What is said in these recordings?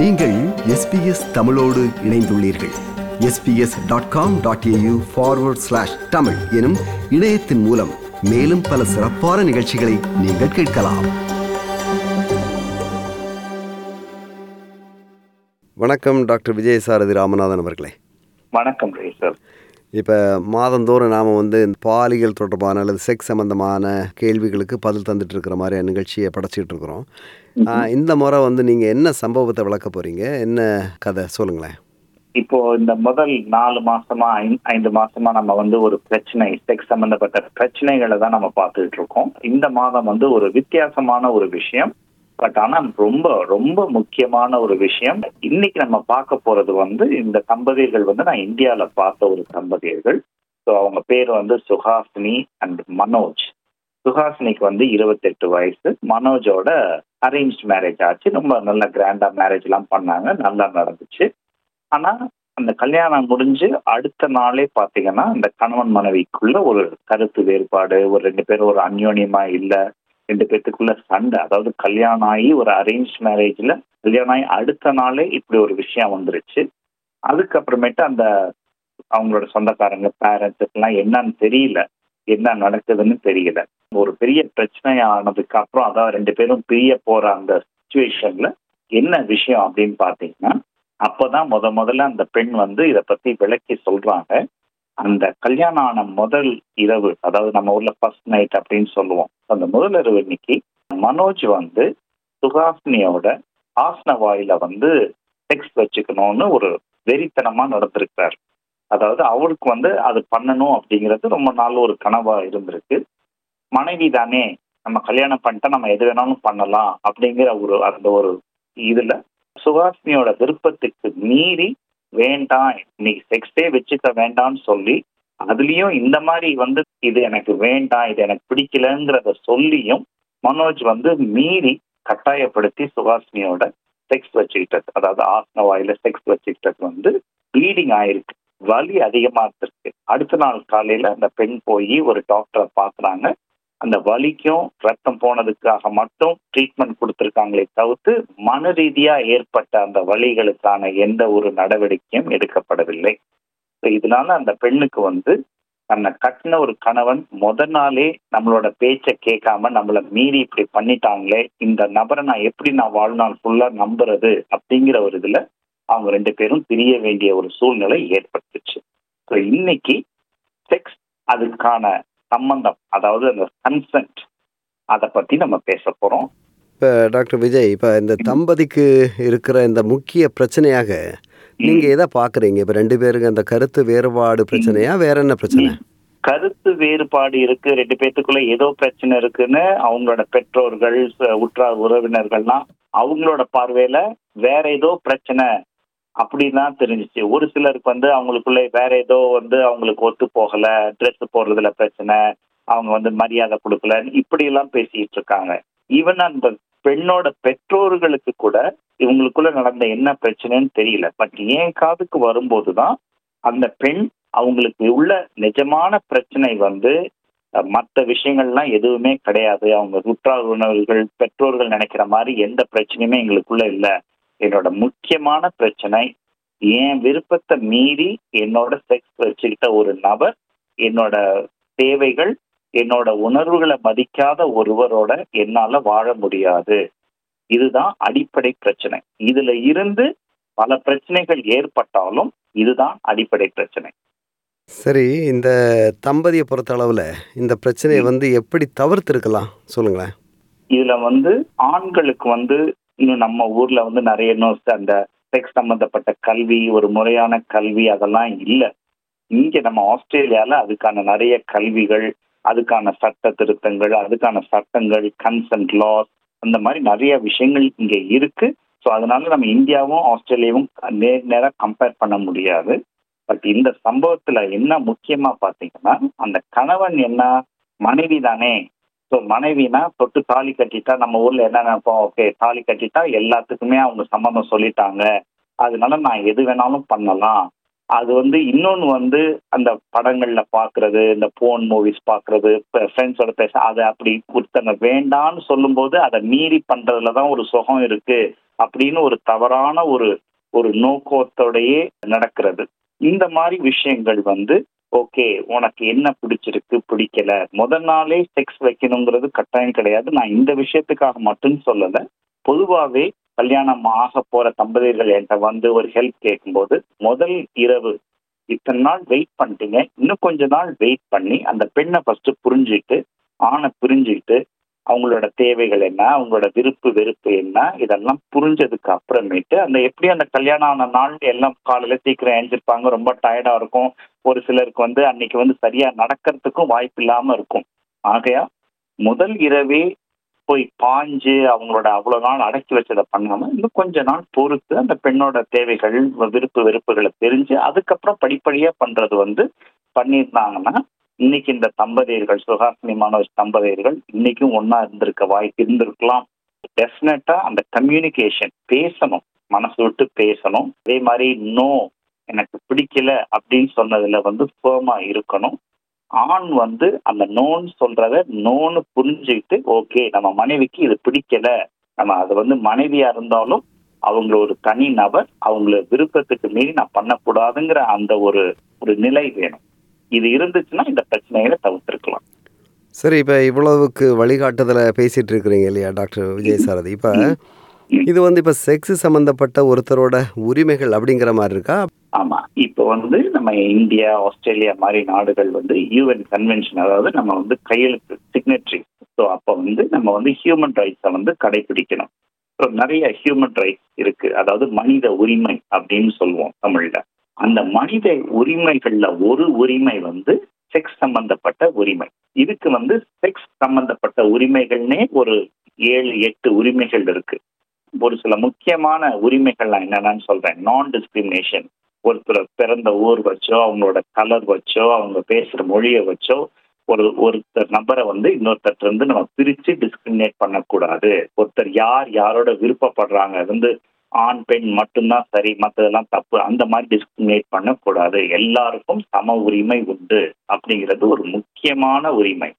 நீங்கள் எஸ்பிஎஸ் தமிழோடு இணைந்துள்ளீர்கள். SBS dot com dot AU forward slash Tamil எனும் இணையத்தின் மூலம் மேலும் பல சிறப்பான நிகழ்ச்சிகளை நீங்கள் கேட்கலாம். வணக்கம் டாக்டர் விஜயசாரதி ராமநாதன் அவர்களே. வணக்கம் சார் இப்போ மாதந்தோறும் நாம் வந்து பாலியல் தொடர்பான அல்லது செக்ஸ் சம்பந்தமான கேள்விகளுக்கு பதில் தந்துட்டு இருக்கிற மாதிரி நிகழ்ச்சியை படைச்சிட்டு இருக்கிறோம். இந்த முறை வந்து நீங்கள் என்ன சம்பவத்தை விளக்க போகிறீங்க என்ன கதை? சொல்லுங்களேன். இப்போ இந்த முதல் நாலு மாசமா ஐந்- ஐந்து மாசமா நம்ம வந்து ஒரு பிரச்சனை செக்ஸ் சம்பந்தப்பட்ட பிரச்சனைகளை தான் நம்ம பார்த்துட்டு இருக்கோம். இந்த மாதம் வந்து ஒரு வித்தியாசமான ஒரு விஷயம். பட் ஆனா ரொம்ப ரொம்ப முக்கியமான ஒரு விஷயம் இன்னைக்கு நம்ம பார்க்க போறது வந்து இந்த தம்பதியர்கள் வந்து நான் இந்தியாவில் பார்த்த ஒரு தம்பதியர்கள். ஸோ அவங்க பேர் வந்து சுஹாசினி அண்ட் மனோஜ். சுஹாசினிக்கு வந்து இருபத்தெட்டு வயசு. மனோஜோட அரேஞ்ச் மேரேஜ் ஆச்சு. ரொம்ப நல்ல கிராண்டா மேரேஜ் எல்லாம் பண்ணாங்க. நல்லா நடந்துச்சு. ஆனா அந்த கல்யாணம் முடிஞ்சு அடுத்த நாளே பாத்தீங்கன்னா அந்த கணவன் மனைவிக்குள்ள ஒரு கருத்து வேறுபாடு ஒரு ரெண்டு பேரும் ஒரு அந்யோன்யமா இல்லை. ரெண்டு பேத்துக்குள்ள சண்டை அதாவது கல்யாணம் ஆகி ஒரு அரேஞ்ச் மேரேஜ்ல கல்யாணம் ஆகி அடுத்த நாளே இப்படி ஒரு விஷயம் வந்துருச்சு. அதுக்கப்புறமேட்டு அந்த அவங்களோட சொந்தக்காரங்க பேரண்ட்ஸுக்கு என்னன்னு தெரியல. என்ன நடக்குதுன்னு தெரியல. ஒரு பெரிய பிரச்சனை ஆனதுக்கு அப்புறம் அதாவது ரெண்டு பேரும் பிரிய போற அந்த சுச்சுவேஷன்ல என்ன விஷயம் அப்படின்னு பாத்தீங்கன்னா அப்பதான் முத முதல்ல அந்த பெண் வந்து இதை பத்தி விளக்கி சொல்றாங்க. அந்த கல்யாணம் ஆன முதல் இரவு அதாவது நம்ம ஊர்ல ஃபர்ஸ்ட் நைட் அப்படின்னு சொல்லுவோம். அந்த முதல் இரவு இன்னைக்கு மனோஜ் வந்து சுகாசினியோட ஆசன வாயில வந்து செக்ஸ் வச்சுக்கணும்னு ஒரு வெறித்தனமா நடந்திருக்கிறார். அதாவது அவருக்கு வந்து அது பண்ணணும் அப்படிங்கிறது ரொம்ப நாள் ஒரு கனவா இருந்திருக்கு. மனைவி தானே நம்ம கல்யாணம் பண்ணிட்டா நம்ம எது வேணாலும் பண்ணலாம் அப்படிங்கிற ஒரு அந்த ஒரு இதுல சுகாசினியோட விருப்பத்துக்கு மீறி வேண்டாம் இன்னைக்கு செக்ஸே வச்சுக்க வேண்டாம்னு சொல்லி அதுலயும் இந்த மாதிரி வந்து இது எனக்கு வேண்டாம் இது எனக்கு பிடிக்கலங்கிறத சொல்லியும் மனோஜ் வந்து மீறி கட்டாயப்படுத்தி சுகாசினியோட செக்ஸ் வச்சுக்கிட்டது. அதாவது ஆஸ்னவாயில செக்ஸ் வச்சுக்கிட்டது வந்து ப்ளீடிங் ஆயிருக்கு. வலி அதிகமா இருக்கு அடுத்த நாள் காலையில அந்த பெண் போய் ஒரு டாக்டரை பாக்குறாங்க அந்த வலிக்கும் ரத்தம் போனதுக்காக மட்டும் ட்ரீட்மெண்ட் கொடுத்துருக்காங்களே தவிர்த்து மன ரீதியா ஏற்பட்ட அந்த வழிகளுக்கான எந்த ஒரு நடவடிக்கையும் எடுக்கப்படவில்லை. இதனால அந்த பெண்ணுக்கு வந்து தன்னை கட்டின ஒரு கணவன் முத நாளே நம்மளோட பேச்சை கேட்காம நம்மளை மீறி இப்படி பண்ணிட்டாங்களே இந்த நபரை நான் எப்படி நான் வாழ்நாள் ஃபுல்லா நம்புறது அப்படிங்கிற ஒரு இதுல அவங்க ரெண்டு பேரும் பிரிய வேண்டிய ஒரு சூழ்நிலை ஏற்பட்டுச்சு. ஸோ இன்னைக்கு செக்ஸ் அதுக்கான சம்பந்தம் அதாவது அந்த கன்சென்ட் அதை பத்தி நம்ம பேச போறோம். இப்போ டாக்டர் விஜய் இப்போ இந்த தம்பதிக்கு இருக்கிற இந்த முக்கிய பிரச்சனையாக நீங்கள் எதை பார்க்குறீங்க இப்போ ரெண்டு பேருக்கு அந்த கருத்து வேறுபாடு பிரச்சனையா வேற என்ன பிரச்சனை? கருத்து வேறுபாடு இருக்கு. ரெண்டு பேத்துக்குள்ள ஏதோ பிரச்சனை இருக்குன்னு அவங்களோட பெற்றோர்கள் உற்றார் உறவினர்கள்லாம் அவங்களோட பார்வையில வேற ஏதோ பிரச்சனை அப்படிதான் தெரிஞ்சிச்சு. ஒரு சிலருக்கு வந்து அவங்களுக்குள்ள வேற ஏதோ வந்து அவங்களுக்கு ஒத்து போகல ட்ரெஸ் போடுறதுல பிரச்சனை அவங்க வந்து மரியாதை கொடுக்கல இப்படி எல்லாம் பேசிட்டு இருக்காங்க. ஈவன் அந்த பெண்ணோட பெற்றோர்களுக்கு கூட இவங்களுக்குள்ள நடந்த என்ன பிரச்சனைன்னு தெரியல. பட் ஏன் காதுக்கு வரும்போதுதான் அந்த பெண் அவங்களுக்கு உள்ள நிஜமான பிரச்சனை வந்து மற்ற விஷயங்கள்லாம் எதுவுமே கிடையாது. அவங்க உற்றார் உணவுகள் பெற்றோர்கள் நினைக்கிற மாதிரி எந்த பிரச்சனையுமே எங்களுக்குள்ள இல்லை. என்னோட முக்கியமான பிரச்சனை என் விருப்பத்தை மீறி என்னோட செக்ஸ் வச்சுக்கிட்ட ஒரு நபர் என்னோட தேவைகள் என்னோட உணர்வுகளை மதிக்காத ஒருவரோட என்னால வாழ முடியாது. இதுதான் அடிப்படை பிரச்சனை. இதுல இருந்து பல பிரச்சனைகள் ஏற்பட்டாலும் இதுதான் அடிப்படை பிரச்சனை. சரி இந்த தம்பதியை பொறுத்த அளவில் இந்த பிரச்சனையை வந்து எப்படி தவிர்த்திருக்கலாம்? சொல்லுங்களேன். இதுல வந்து ஆண்களுக்கு வந்து இன்னும் நம்ம ஊர்ல வந்து நிறைய இன்னும் அந்த செக்ஸ் சம்பந்தப்பட்ட கல்வி ஒரு முறையான கல்வி அதெல்லாம் இல்லை. இங்க நம்ம ஆஸ்திரேலியால அதுக்கான நிறைய கல்விகள் அதுக்கான சட்ட திருத்தங்கள் அதுக்கான சட்டங்கள் கன்சென்ட் லாஸ் அந்த மாதிரி நிறைய விஷயங்கள் இங்க இருக்கு. ஸோ அதனால நம்ம இந்தியாவும் ஆஸ்திரேலியாவும் நேர் நேராக கம்பேர் பண்ண முடியாது. பட் இந்த சம்பவத்துல என்ன முக்கியமா பாத்தீங்கன்னா அந்த கணவன் என்ன மனைவி தானே ஸோ மனைவினா தொட்டு தாலி கட்டிட்டா நம்ம ஊர்ல என்ன நினைப்போம்? ஓகே தாலி கட்டிட்டா எல்லாத்துக்குமே அவங்க சம்மந்தம் சொல்லிட்டாங்க. அதனால நான் எது வேணாலும் பண்ணலாம். அது வந்து இன்னொன்று வந்து அந்த படங்கள்ல பாக்குறது இந்த போன் மூவிஸ் பாக்குறது ஃப்ரெண்ட்ஸோட பேச அதை அப்படி ஒருத்தங்க வேண்டான்னு சொல்லும்போது அதை மீறி பண்றதுலதான் ஒரு சுகம் இருக்கு அப்படின்னு ஒரு தவறான ஒரு ஒரு நோக்கத்தோடையே நடக்கிறது. இந்த மாதிரி விஷயங்கள் வந்து ஓகே உனக்கு என்ன பிடிச்சிருக்கு பிடிக்கல. முதல் நாளே செக்ஸ் வைக்கணுங்கிறது கட்டாயம் கிடையாது. நான் இந்த விஷயத்துக்காக மட்டும் சொல்லல. பொதுவாகவே கல்யாணம் ஆக போற தம்பதியர்கள் என்கிட்ட வந்து ஒரு ஹெல்ப் கேட்கும்போது முதல் இரவு இத்தனை நாள் வெயிட் பண்ணிட்டீங்க. இன்னும் கொஞ்ச நாள் வெயிட் பண்ணி அந்த பெண்ணை ஃபர்ஸ்ட் புரிஞ்சுக்கிட்டு ஆணை புரிஞ்சுக்கிட்டு அவங்களோட தேவைகள் என்ன அவங்களோட விருப்பு வெறுப்பு என்ன இதெல்லாம் புரிஞ்சதுக்கு அப்புறமேட்டு அந்த எப்படி அந்த கல்யாணம் ஆன நாள் எல்லாம் காலையில சீக்கிரம் எழுந்திருப்பாங்க. ரொம்ப டயர்டா இருக்கும். ஒரு சிலருக்கு வந்து அன்னைக்கு வந்து சரியா நடக்கிறதுக்கும் வாய்ப்பு இல்லாம இருக்கும். ஆகையா முதல் இரவே போய் பாஞ்சு அவங்களோட அவ்வளவு நாள் அடக்கி வச்சதை பண்ணாம இன்னும் கொஞ்ச நாள் பொறுத்து அந்த பெண்ணோட தேவைகள் விருப்பு வெறுப்புகளை தெரிஞ்சு அதுக்கப்புறம் படிப்படியா பண்றது வந்து பண்ணியிருந்தாங்கன்னா இன்னைக்கு இந்த தம்பதியர்கள் சுகாசினி சுகாசினியமான தம்பதியர்கள் இன்னைக்கும் ஒன்னா இருந்திருக்க வாய்ப்பு இருந்திருக்கலாம். டெஃபினட்டா அந்த கம்யூனிகேஷன் பேசணும். மனசு விட்டு பேசணும். அதே மாதிரி நோ எனக்கு பிடிக்கல அப்படின்னு சொன்னதுல வந்து ஃபேமா இருக்கணும். ஆண் வந்து அந்த நோன்னு சொல்றத நோன்னு புரிஞ்சுக்கிட்டு ஓகே நம்ம மனைவிக்கு இது பிடிக்கல. நம்ம அது வந்து மனைவியா இருந்தாலும் அவங்கள ஒரு தனி நபர் அவங்கள விருப்பத்துக்கு மீறி நான் பண்ணக்கூடாதுங்கிற அந்த ஒரு ஒரு நிலை வேணும். இது இருந்துச்சுன்னா இந்த பிரச்சனைகளை தவிர்த்திருக்கலாம். சரி இப்போ இவ்வளவுக்கு வழிகாட்டுதலை பேசிட்டு இருக்கிறீங்க இல்லையா டாக்டர் விஜய் சாரதி இப்போ இது வந்து இப்போ செக்ஸ் சம்பந்தப்பட்ட ஒருத்தரோட உரிமைகள் அப்படிங்கிற மாதிரி இருக்கா? ஆமா இப்போ வந்து நம்ம இந்தியா ஆஸ்திரேலியா மாதிரி நாடுகள் வந்து யூஎன் கன்வென்ஷன் அதாவது நம்ம வந்து கையெழுத்து சிக்னட்ரி ஸோ அப்போ வந்து நம்ம வந்து ஹியூமன் ரைட்ஸை வந்து கடைபிடிக்கணும் ஸோ நிறைய ஹியூமன் ரைட்ஸ் இருக்கு. அதாவது மனித உரிமை அப்படின்னு சொல்லுவோம் தமிழ்ல. அந்த மனித உரிமைகள்ல ஒரு உரிமை வந்து செக்ஸ் சம்பந்தப்பட்ட உரிமை. இதுக்கு வந்து செக்ஸ் சம்பந்தப்பட்ட உரிமைகள்னே ஒரு ஏழு எட்டு உரிமைகள் இருக்கு. ஒரு சில முக்கியமான உரிமைகள்லாம் என்னென்னு சொல்றேன். நான் டிஸ்கிரிமினேஷன் ஒருத்தர் பிறந்த ஊர் வச்சோ அவங்களோட கலர் வச்சோ அவங்க பேசுகிற மொழியை வச்சோ ஒரு ஒருத்தர் நபரை வந்து இன்னொருத்தர் இருந்து நம்ம பிரித்து டிஸ்கிரிமினேட் பண்ணக்கூடாது. ஒருத்தர் யார் யாரோட விருப்பப்படுறாங்க வந்து ஆண் பெண் மட்டும்தான் சரி மற்றதெல்லாம் தப்பு அந்த மாதிரி டிஸ்கிரிமினேட் பண்ணக்கூடாது. எல்லாருக்கும் சம உரிமை உண்டு அப்படிங்கிறது ஒரு முக்கியமான உரிமை.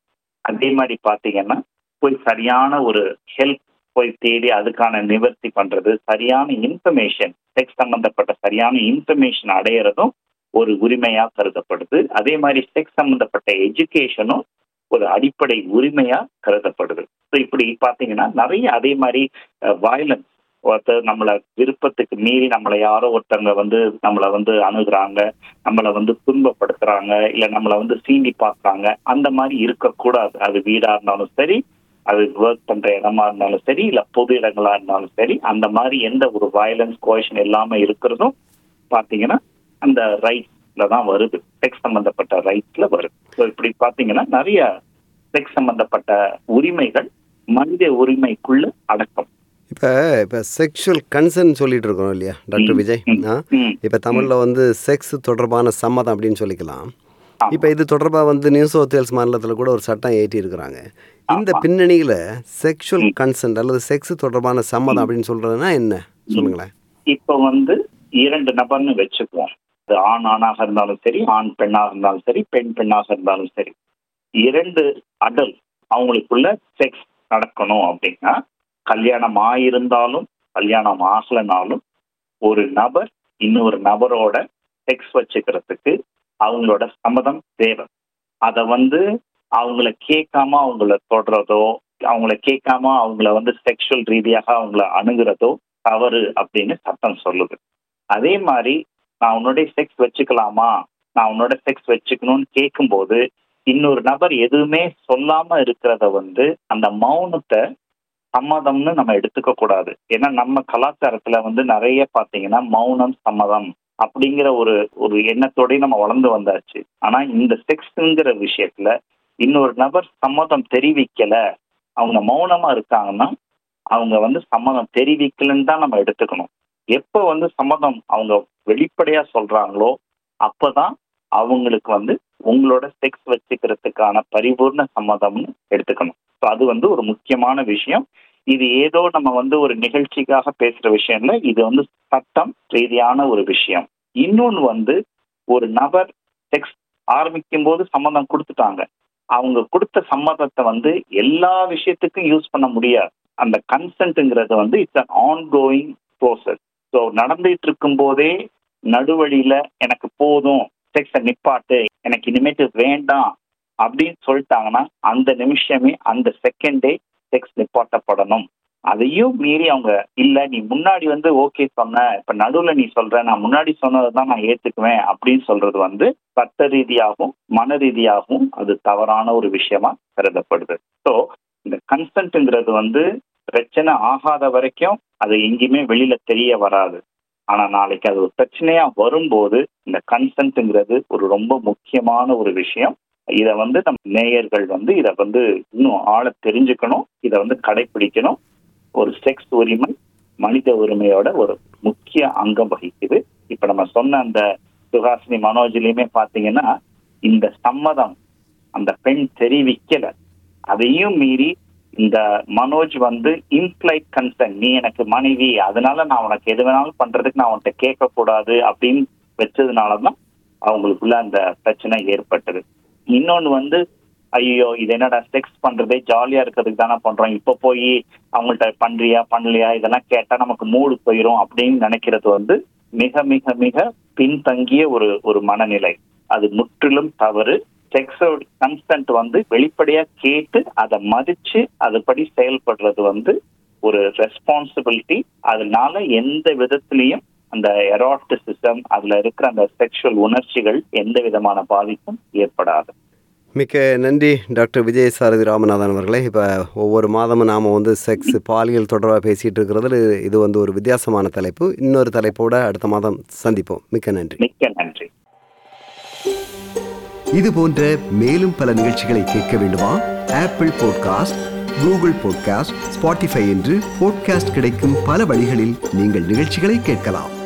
அதே மாதிரி பார்த்தீங்கன்னா போய் சரியான ஒரு ஹெல்ப் போய் தேடி அதுக்கான நிவர்த்தி பண்றது சரியான இன்ஃபர்மேஷன் செக்ஸ் சம்பந்தப்பட்ட சரியான இன்ஃபர்மேஷன் அடையிறதும் ஒரு உரிமையா கருதப்படுது. அதே மாதிரி செக்ஸ் சம்பந்தப்பட்ட எஜுகேஷனும் ஒரு அடிப்படை உரிமையா கருதப்படுது. ஸோ இப்படி பார்த்தீங்கன்னா நிறைய அதே மாதிரி வயலன்ஸ் ஒருத்தர் நம்மளை விருப்பத்துக்கு மீறி நம்மளை யாரோ ஒருத்தவங்க வந்து நம்மளை வந்து அணுகுறாங்க நம்மளை வந்து துன்பப்படுத்துறாங்க இல்லை நம்மளை வந்து சீண்டி பார்க்குறாங்க அந்த மாதிரி இருக்கக்கூடாது. அது வீடாக இருந்தாலும் சரி அது ஒர்க் பண்ற இடமா இருந்தாலும் சரி இல்ல பொது இடங்களா இருந்தாலும் சரி அந்த மாதிரி எந்த ஒரு வயலன்ஸ் கோஷன் இல்லாம இருக்கிறதும் பாத்தீங்கன்னா அந்த ரைட்ஸ்ல தான் வருது. செக்ஸ் சம்பந்தப்பட்ட ரைட்ஸ்ல வருது. ஸோ இப்படி பாத்தீங்கன்னா நிறைய செக்ஸ் சம்பந்தப்பட்ட உரிமைகள் மனித உரிமைக்குள்ள அடக்கம். இப்போ இப்போ செக்ஷுவல் கன்சர்ன் சொல்லிட்டு இருக்கோம் இல்லையா டாக்டர் விஜய்? இப்போ தமிழில் வந்து செக்ஸ் தொடர்பான சம்மதம் அப்படின்னு சொல்லிக்கலாம். இப்போ இது தொடர்பாக வந்து நியூ சவுத் வேல்ஸ் மாநிலத்தில் கூட ஒரு சட்டம் ஏற்றி இருக்கிறாங்க இந்த பின்னணியில் செக்ஷுவல் கன்சென்ட் அல்லது செக்ஸ் தொடர்பான சம்மதம் அப்படின்னு சொல்றதுன்னா என்ன? சொல்லுங்களேன். இப்போ வந்து இரண்டு நபர்னு வச்சுக்குவோம். அது ஆண் ஆணாக இருந்தாலும் சரி ஆண் பெண்ணாக இருந்தாலும் சரி பெண் பெண்ணாக இருந்தாலும் சரி. இரண்டு அடல் அவங்களுக்குள்ள செக்ஸ் நடக்கணும் அப்படின்னா கல்யாணம் ஆயிருந்தாலும் கல்யாணம் ஆகலைனாலும் ஒரு நபர் இன்னொரு நபரோட செக்ஸ் வச்சுக்கிறதுக்கு அவங்களோட சம்மதம் தேவை. அதை வந்து அவங்கள கேட்காம அவங்கள தொடுறதோ அவங்கள கேட்காம அவங்கள வந்து செக்ஷுவல் ரீதியாக அவங்கள அணுகிறதோ தவறு அப்படின்னு சட்டம் சொல்லுது. அதே மாதிரி நான் உன்னுடைய செக்ஸ் வச்சுக்கலாமா? நான் உன்னோட செக்ஸ் வச்சுக்கணும்னு கேட்கும்போது இன்னொரு நபர் எதுவுமே சொல்லாம இருக்கிறத வந்து அந்த மௌனத்தை சம்மதம்னு நம்ம எடுத்துக்க கூடாது ஏன்னா நம்ம கலாச்சாரத்துல வந்து நிறைய பாத்தீங்கன்னா மௌனம் சம்மதம் அப்படிங்கிற ஒரு ஒரு எண்ணத்தோடய நம்ம வளர்ந்து வந்தாச்சு. ஆனா இந்த செக்ஸ்ங்கிற விஷயத்துல இன்னொரு நபர் சம்மதம் தெரிவிக்கல. அவங்க மௌனமா இருக்காங்கன்னா அவங்க வந்து சம்மதம் தெரிவிக்கலன்னு தான் நம்ம எடுத்துக்கணும். எப்போ வந்து சம்மதம் அவங்க வெளிப்படையா சொல்றாங்களோ அப்பதான் அவங்களுக்கு வந்து உங்களோட செக்ஸ் வச்சுக்கிறதுக்கான பரிபூர்ண சம்மதம்னு எடுத்துக்கணும். ஸோ அது வந்து ஒரு முக்கியமான விஷயம். இது ஏதோ நம்ம வந்து ஒரு நிகழ்ச்சிக்காக பேசுற விஷயம் இல்லை. இது வந்து சட்டம் ரீதியான ஒரு விஷயம். இன்னொன்று வந்து ஒரு நபர் செக்ஸ் ஆரம்பிக்கும் போது சம்மதம் கொடுத்துட்டாங்க. அவங்க கொடுத்த சம்மதத்தை வந்து எல்லா விஷயத்துக்கும் யூஸ் பண்ண முடியாது. அந்த கன்சென்ட்ங்கிறது வந்து it's an ongoing process so நடந்துட்டு இருக்கும் போதே நடுவழியில எனக்கு போதும் செக்ஸை நிப்பாட்டு எனக்கு இனிமேட்டு வேண்டாம் அப்படின்னு சொல்லிட்டாங்கன்னா அந்த நிமிஷமே அந்த செகண்டே செக்ஸ் நிப்பாட்டப்படணும். அதையும் மீறி அவங்க இல்ல நீ முன்னாடி வந்து ஓகே சொன்ன இப்ப நடுவுல நீ சொல்ற நான் முன்னாடி சொன்னதை நான் ஏத்துக்குவேன் அப்படின்னு சொல்றது வந்து சட்ட ரீதியாகவும் மன ரீதியாகவும் அது தவறான ஒரு விஷயமா கருதப்படுது. ஸோ இந்த கன்சென்ட்ங்கிறது வந்து பிரச்சனை ஆகாத வரைக்கும் அது எங்கேயுமே வெளியில தெரிய வராது. ஆனா நாளைக்கு அது ஒரு பிரச்சனையா வரும்போது இந்த கன்சென்ட்ங்கிறது ஒரு ரொம்ப முக்கியமான ஒரு விஷயம். இதை வந்து நம்ம நேயர்கள் வந்து இதை வந்து இன்னும் ஆழ தெரிஞ்சுக்கணும் இதை வந்து கடைபிடிக்கணும் ஒரு செக்ஸ் உரிமை மனித உரிமையோட ஒரு முக்கிய அங்கம் வகிக்குது. இப்ப நம்ம சொன்ன அந்த சுஹாசினி மனோஜ்லயுமே பாத்தீங்கன்னா இந்த சம்மதம் அந்த பெண் தெரிவிக்கல. அதையும் மீறி இந்த மனோஜ் வந்து இம்ப்ளைட் கன்சர்ன் நீ எனக்கு மனைவி அதனால நான் உனக்கு எது வேணாலும் பண்றதுக்கு நான் உன்கிட்ட கேட்க கூடாது அப்படின்னு வச்சதுனாலதான் அவங்களுக்குள்ள அந்த பிரச்சனை ஏற்பட்டது. இன்னொன்னு வந்து ஐயோ இது என்னடா செக்ஸ் பண்றதே ஜாலியா இருக்கிறதுக்கு தானே பண்றோம். இப்ப போய் அவங்கள்ட்ட பண்றியா பண்ணலையா இதெல்லாம் கேட்டா நமக்கு மூடு போயிரும் அப்படின்னு நினைக்கிறது வந்து மிக மிக மிக பின்தங்கிய ஒரு ஒரு மனநிலை. அது முற்றிலும் தவறு. செக்ஸோட கன்சன்ட் வந்து வெளிப்படையா கேட்டு அதை மதிச்சு அதுபடி செயல்படுறது வந்து ஒரு ரெஸ்பான்சிபிலிட்டி அதனால எந்த விதத்திலையும் அந்த எரோட்டிசிசம் அதுல இருக்கிற அந்த செக்ஷுவல் உணர்ச்சிகள் எந்த விதமான பாதிப்பும் ஏற்படாது. மிக்க நன்றி டாக்டர் விஜய் சாரதி ராமநாதன் அவர்களே. இப்போ ஒவ்வொரு மாதமும் நாம் வந்து செக்ஸ் பாலியல் தொடர்பாக பேசிகிட்டு இருக்கிறதுல இது வந்து ஒரு வித்தியாசமான தலைப்பு. இன்னொரு தலைப்போட அடுத்த மாதம் சந்திப்போம். மிக்க நன்றி. மிக்க நன்றி. இது போன்ற மேலும் பல நிகழ்ச்சிகளை கேட்க வேண்டுமா? Apple podcast Google podcast Spotify என்று பாட்காஸ்ட் கிடைக்கும் பல வழிகளில் நீங்கள் நிகழ்ச்சிகளை கேட்கலாம்.